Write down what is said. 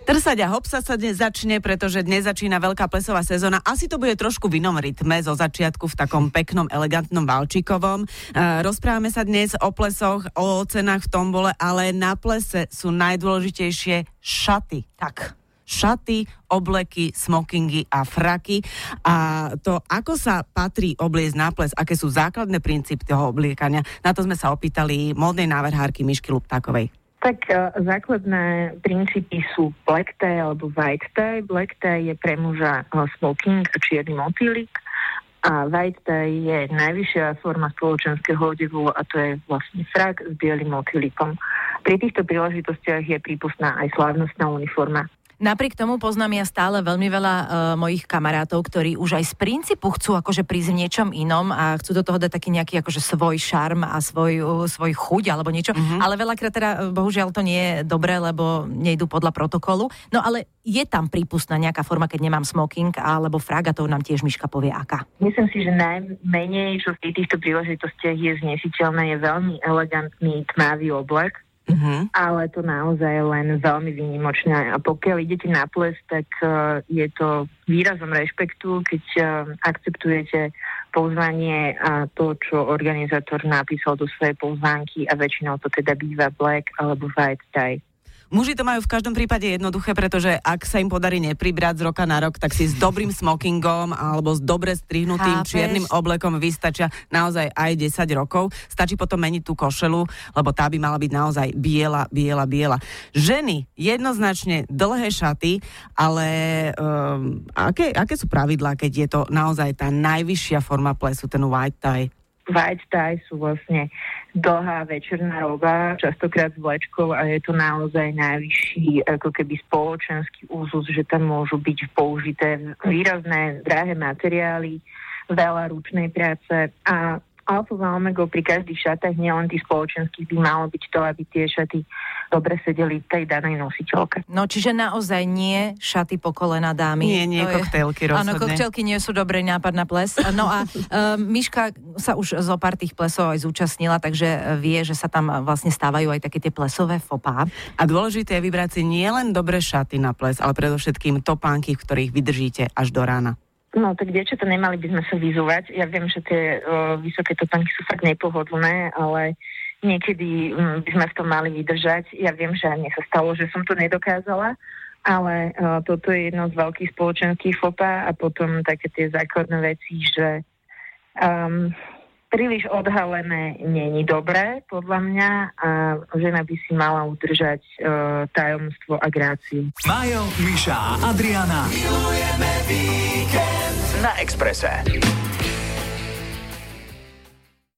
Trsať a hopsa sa dnes začne, pretože dnes začína veľká plesová sezóna. Asi to bude trošku v inom rytme zo začiatku v takom peknom, elegantnom valčikovom. Uh, rozprávame sa dnes o plesoch, o cenách v tombole, ale na plese sú najdôležitejšie šaty. Tak, šaty, obleky, smokingy a fraky. A to, ako sa patrí obliecť na ples, aké sú základné princípy toho obliekania, na to sme sa opýtali módnej návrhárky Mišky Luptákovej. Tak uh, základné princípy sú black tie alebo white tie. Black tie je pre muža uh, smoking, čierny motýlik a white tie je najvyššia forma spoločenského odevu a to je vlastne frak s bielým motýlikom. Pri týchto príležitostiach je prípustná aj slávnostná uniforma. Napriek tomu poznám ja stále veľmi veľa uh, mojich kamarátov, ktorí už aj z princípu chcú akože prísť v niečom inom a chcú do toho dať taký nejaký akože svoj šarm a svoj, uh, svoj chuť alebo niečo. Mm-hmm. Ale veľakrát teda bohužiaľ to nie je dobré, lebo nejdú podľa protokolu. No ale je tam prípustná nejaká forma, keď nemám smoking alebo frag a to nám tiež Miška povie aká. Myslím si, že najmenej, čo v týchto príležitostiach je znesiteľné, je veľmi elegantný tmavý oblek, Uh-huh. Ale to naozaj len veľmi výnimočné. A pokiaľ idete na ples, tak uh, je to výrazom rešpektu, keď uh, akceptujete pozvanie a to, čo organizátor napísal do svojej pozvánky a väčšinou to teda býva black alebo white tie. Muži to majú v každom prípade jednoduché, pretože ak sa im podarí nepribrať z roka na rok, tak si s dobrým smokingom alebo s dobre strihnutým Chápeš? čiernym oblekom vystačia naozaj aj 10 rokov. Stačí potom meniť tú košelu, lebo tá by mala byť naozaj biela, biela, biela. Ženy jednoznačne dlhé šaty, ale um, aké, aké sú pravidlá, keď je to naozaj tá najvyššia forma plesu, ten white tie? white tie sú vlastne dlhá večerná roba, častokrát s vlečkou a je to naozaj najvyšší ako keby spoločenský úzus, že tam môžu byť použité výrazné drahé materiály, veľa ručnej práce a alfa a omega pri každých šatách, nielen tých spoločenských, by malo byť to, aby tie šaty dobre sedeli tej danej nositeľke. No čiže naozaj nie šaty po kolena dámy. Nie, nie, to koktélky je... rozhodne. Áno, koktélky nie sú dobrý nápad na ples. No a uh, Miška sa už zo pár tých plesov aj zúčastnila, takže vie, že sa tam vlastne stávajú aj také tie plesové fopá. A dôležité je vybrať si nielen dobré šaty na ples, ale predovšetkým topánky, v ktorých vydržíte až do rána. No tak to nemali by sme sa vyzúvať. Ja viem, že tie uh, vysoké topánky sú fakt nepohodlné, ale niekedy um, by sme v tom mali vydržať. Ja viem, že mne sa stalo, že som to nedokázala, ale uh, toto je jedno z veľkých spoločenských fopa a potom také tie základné veci, že um, príliš odhalené není dobré, podľa mňa, a žena by si mala udržať uh, tajomstvo a gráciu. Majo, Miša a Adriana. Milujeme víkend na Exprese.